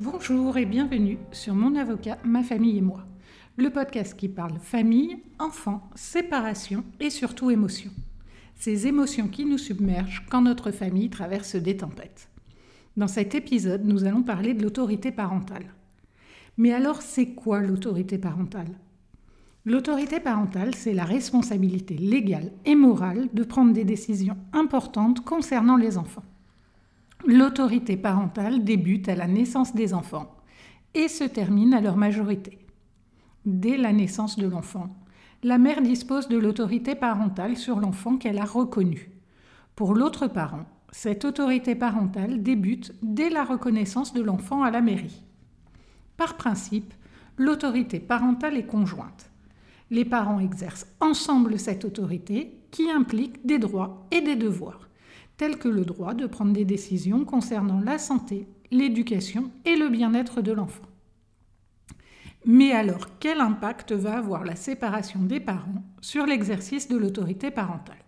Bonjour et bienvenue sur Mon avocat, ma famille et moi, le podcast qui parle famille, enfants, séparation et surtout émotions. Ces émotions qui nous submergent quand notre famille traverse des tempêtes. Dans cet épisode, nous allons parler de l'autorité parentale. Mais alors, c'est quoi l'autorité parentale? L'autorité parentale, c'est la responsabilité légale et morale de prendre des décisions importantes concernant les enfants. L'autorité parentale débute à la naissance des enfants et se termine à leur majorité. Dès la naissance de l'enfant, la mère dispose de l'autorité parentale sur l'enfant qu'elle a reconnu. Pour l'autre parent, cette autorité parentale débute dès la reconnaissance de l'enfant à la mairie. Par principe, l'autorité parentale est conjointe. Les parents exercent ensemble cette autorité qui implique des droits et des devoirs tels que le droit de prendre des décisions concernant la santé, l'éducation et le bien-être de l'enfant. Mais alors, quel impact va avoir la séparation des parents sur l'exercice de l'autorité parentale?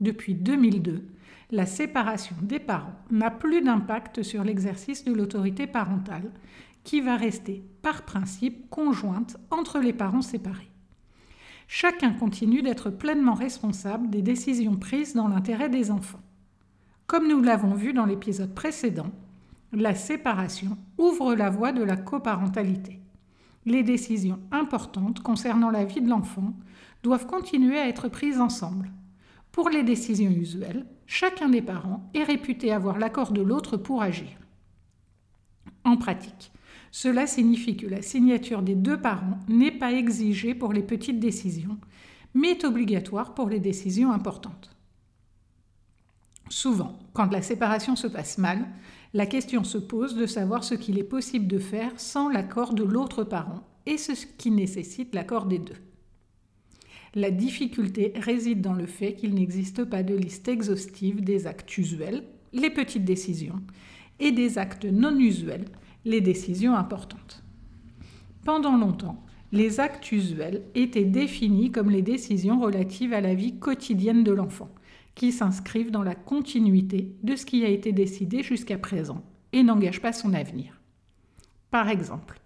Depuis 2002, la séparation des parents n'a plus d'impact sur l'exercice de l'autorité parentale, qui va rester par principe conjointe entre les parents séparés. Chacun continue d'être pleinement responsable des décisions prises dans l'intérêt des enfants. Comme nous l'avons vu dans l'épisode précédent, la séparation ouvre la voie de la coparentalité. Les décisions importantes concernant la vie de l'enfant doivent continuer à être prises ensemble. Pour les décisions usuelles, chacun des parents est réputé avoir l'accord de l'autre pour agir. En pratique, cela signifie que la signature des deux parents n'est pas exigée pour les petites décisions, mais est obligatoire pour les décisions importantes. Souvent, quand la séparation se passe mal, la question se pose de savoir ce qu'il est possible de faire sans l'accord de l'autre parent et ce qui nécessite l'accord des deux. La difficulté réside dans le fait qu'il n'existe pas de liste exhaustive des actes usuels, les petites décisions, et des actes non usuels, les décisions importantes. Pendant longtemps, les actes usuels étaient définis comme les décisions relatives à la vie quotidienne de l'enfant, qui s'inscrivent dans la continuité de ce qui a été décidé jusqu'à présent et n'engagent pas son avenir. Par exemple,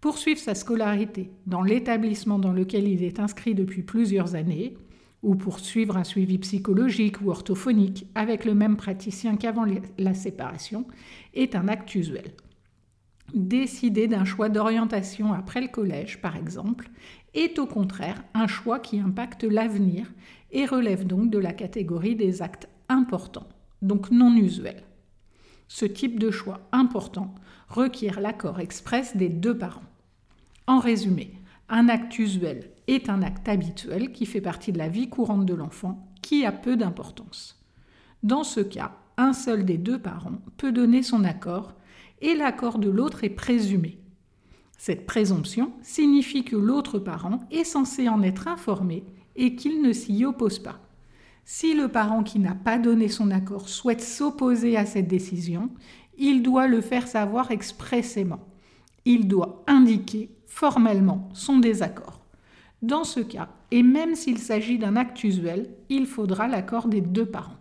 poursuivre sa scolarité dans l'établissement dans lequel il est inscrit depuis plusieurs années, ou poursuivre un suivi psychologique ou orthophonique avec le même praticien qu'avant la séparation, est un acte usuel. Décider d'un choix d'orientation après le collège, par exemple, est au contraire un choix qui impacte l'avenir et relève donc de la catégorie des actes importants, donc non usuels. Ce type de choix important requiert l'accord express des deux parents. En résumé, un acte usuel est un acte habituel qui fait partie de la vie courante de l'enfant qui a peu d'importance. Dans ce cas, un seul des deux parents peut donner son accord et l'accord de l'autre est présumé. Cette présomption signifie que l'autre parent est censé en être informé et qu'il ne s'y oppose pas. Si le parent qui n'a pas donné son accord souhaite s'opposer à cette décision, il doit le faire savoir expressément. Il doit indiquer formellement son désaccord. Dans ce cas, et même s'il s'agit d'un acte usuel, il faudra l'accord des deux parents.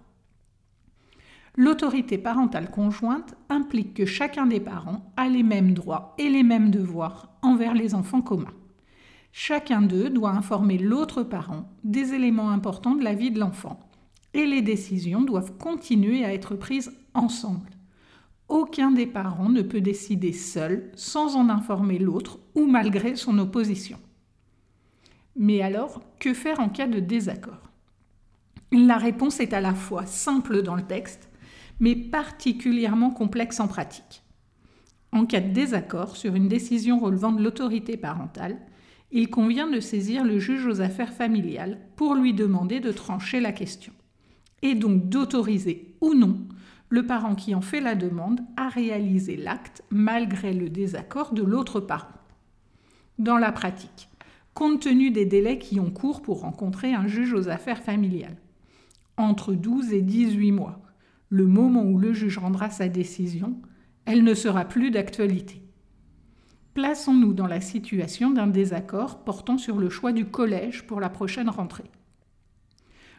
L'autorité parentale conjointe implique que chacun des parents a les mêmes droits et les mêmes devoirs envers les enfants communs. Chacun d'eux doit informer l'autre parent des éléments importants de la vie de l'enfant et les décisions doivent continuer à être prises ensemble. Aucun des parents ne peut décider seul sans en informer l'autre ou malgré son opposition. Mais alors, que faire en cas de désaccord? La réponse est à la fois simple dans le texte, mais particulièrement complexe en pratique. En cas de désaccord sur une décision relevant de l'autorité parentale, il convient de saisir le juge aux affaires familiales pour lui demander de trancher la question, et donc d'autoriser ou non le parent qui en fait la demande à réaliser l'acte malgré le désaccord de l'autre parent. Dans la pratique, compte tenu des délais qui ont cours pour rencontrer un juge aux affaires familiales, entre 12 et 18 mois, le moment où le juge rendra sa décision, elle ne sera plus d'actualité. Plaçons-nous dans la situation d'un désaccord portant sur le choix du collège pour la prochaine rentrée.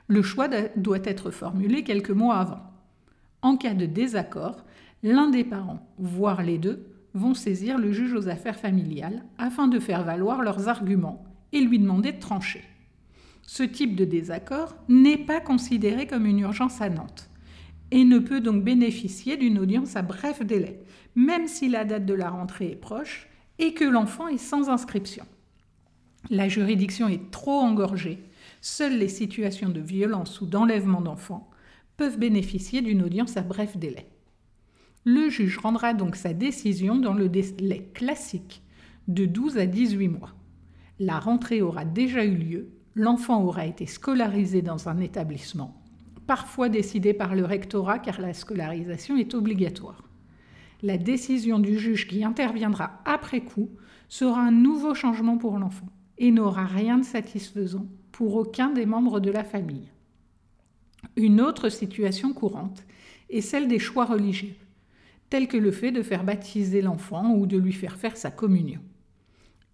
Le choix doit être formulé quelques mois avant. En cas de désaccord, l'un des parents, voire les deux, vont saisir le juge aux affaires familiales afin de faire valoir leurs arguments et lui demander de trancher. Ce type de désaccord n'est pas considéré comme une urgence à Nantes et ne peut donc bénéficier d'une audience à bref délai, même si la date de la rentrée est proche et que l'enfant est sans inscription. La juridiction est trop engorgée. Seules les situations de violence ou d'enlèvement d'enfants peuvent bénéficier d'une audience à bref délai. Le juge rendra donc sa décision dans le délai classique de 12 à 18 mois. La rentrée aura déjà eu lieu l'enfant aura été scolarisé dans un établissement, parfois décidé par le rectorat car la scolarisation est obligatoire. La décision du juge qui interviendra après coup sera un nouveau changement pour l'enfant et n'aura rien de satisfaisant pour aucun des membres de la famille. Une autre situation courante est celle des choix religieux, tels que le fait de faire baptiser l'enfant ou de lui faire faire sa communion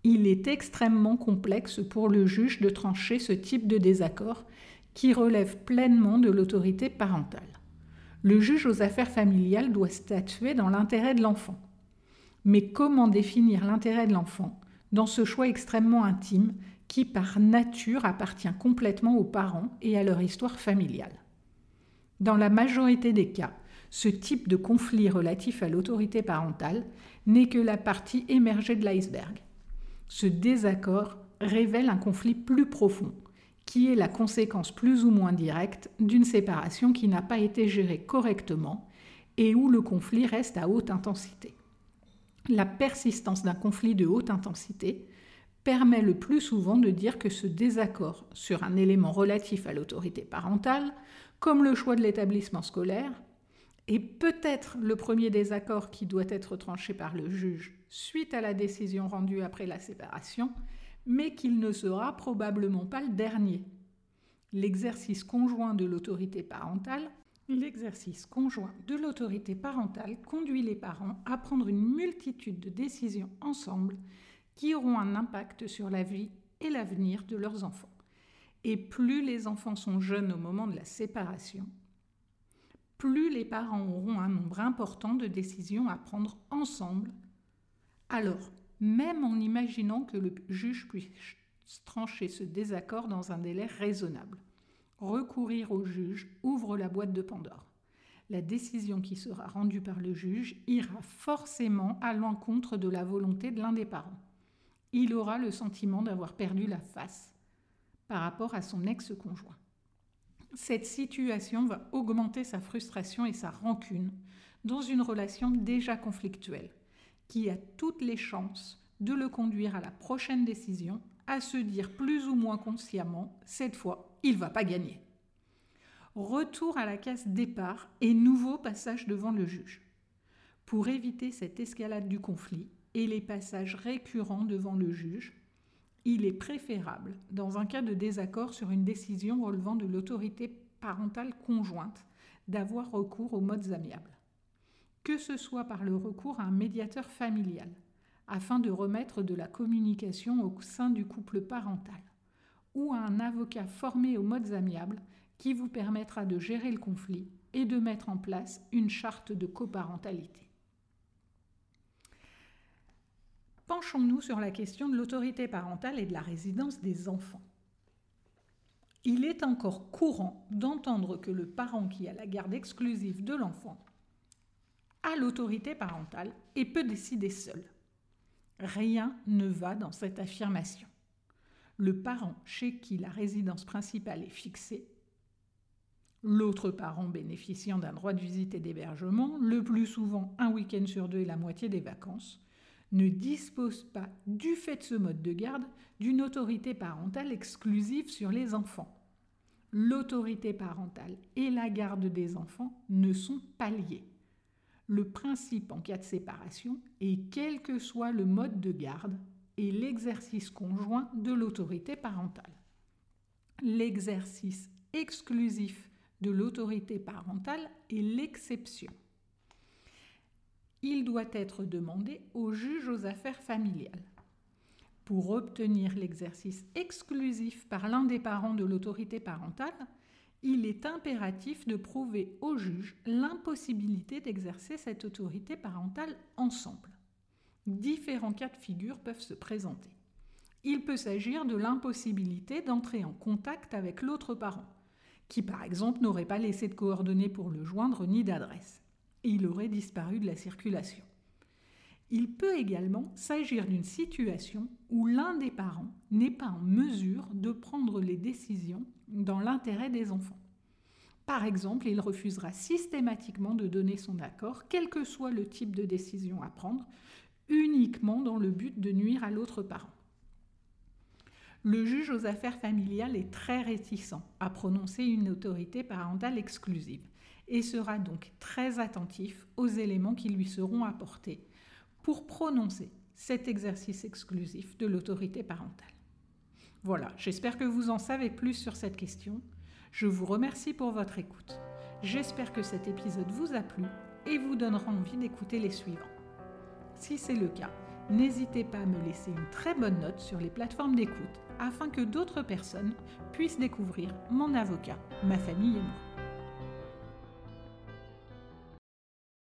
il est extrêmement complexe pour le juge de trancher ce type de désaccord qui relève pleinement de l'autorité parentale. Le juge aux affaires familiales doit statuer dans l'intérêt de l'enfant. Mais comment définir l'intérêt de l'enfant dans ce choix extrêmement intime qui par nature appartient complètement aux parents et à leur histoire familiale? Dans la majorité des cas, ce type de conflit relatif à l'autorité parentale n'est que la partie émergée de l'iceberg. Ce désaccord révèle un conflit plus profond, qui est la conséquence plus ou moins directe d'une séparation qui n'a pas été gérée correctement et où le conflit reste à haute intensité. La persistance d'un conflit de haute intensité permet le plus souvent de dire que ce désaccord sur un élément relatif à l'autorité parentale, comme le choix de l'établissement scolaire, est peut-être le premier désaccord qui doit être tranché par le juge suite à la décision rendue après la séparation, mais qu'il ne sera probablement pas le dernier. L'exercice conjoint de l'autorité parentale conduit les parents à prendre une multitude de décisions ensemble qui auront un impact sur la vie et l'avenir de leurs enfants. Et plus les enfants sont jeunes au moment de la séparation, plus les parents auront un nombre important de décisions à prendre ensemble alors, même en imaginant que le juge puisse trancher ce désaccord dans un délai raisonnable, recourir au juge ouvre la boîte de Pandore. La décision qui sera rendue par le juge ira forcément à l'encontre de la volonté de l'un des parents. Il aura le sentiment d'avoir perdu la face par rapport à son ex-conjoint. Cette situation va augmenter sa frustration et sa rancune dans une relation déjà conflictuelle qui a toutes les chances de le conduire à la prochaine décision à se dire plus ou moins consciemment, cette fois, il va pas gagner. Retour à la case départ et nouveau passage devant le juge. Pour éviter cette escalade du conflit et les passages récurrents devant le juge, il est préférable, dans un cas de désaccord sur une décision relevant de l'autorité parentale conjointe, d'avoir recours aux modes amiables que ce soit par le recours à un médiateur familial, afin de remettre de la communication au sein du couple parental, ou à un avocat formé aux modes amiables qui vous permettra de gérer le conflit et de mettre en place une charte de coparentalité. Penchons-nous sur la question de l'autorité parentale et de la résidence des enfants. Il est encore courant d'entendre que le parent qui a la garde exclusive de l'enfant l'autorité parentale et peut décider seul. Rien ne va dans cette affirmation. Le parent chez qui la résidence principale est fixée, l'autre parent bénéficiant d'un droit de visite et d'hébergement, le plus souvent un week-end sur deux et la moitié des vacances, ne dispose pas, du fait de ce mode de garde, d'une autorité parentale exclusive sur les enfants. L'autorité parentale et la garde des enfants ne sont pas liées le principe en cas de séparation est quel que soit le mode de garde et l'exercice conjoint de l'autorité parentale. L'exercice exclusif de l'autorité parentale est l'exception. Il doit être demandé au juge aux affaires familiales. Pour obtenir l'exercice exclusif par l'un des parents de l'autorité parentale, il est impératif de prouver au juge l'impossibilité d'exercer cette autorité parentale ensemble. Différents cas de figure peuvent se présenter. Il peut s'agir de l'impossibilité d'entrer en contact avec l'autre parent, qui par exemple n'aurait pas laissé de coordonnées pour le joindre ni d'adresse. Il aurait disparu de la circulation. Il peut également s'agir d'une situation où l'un des parents n'est pas en mesure de prendre les décisions dans l'intérêt des enfants. Par exemple, il refusera systématiquement de donner son accord, quel que soit le type de décision à prendre, uniquement dans le but de nuire à l'autre parent. Le juge aux affaires familiales est très réticent à prononcer une autorité parentale exclusive et sera donc très attentif aux éléments qui lui seront apportés pour prononcer cet exercice exclusif de l'autorité parentale. Voilà, j'espère que vous en savez plus sur cette question. Je vous remercie pour votre écoute. J'espère que cet épisode vous a plu et vous donnera envie d'écouter les suivants. Si c'est le cas, n'hésitez pas à me laisser une très bonne note sur les plateformes d'écoute afin que d'autres personnes puissent découvrir mon avocat, ma famille et moi.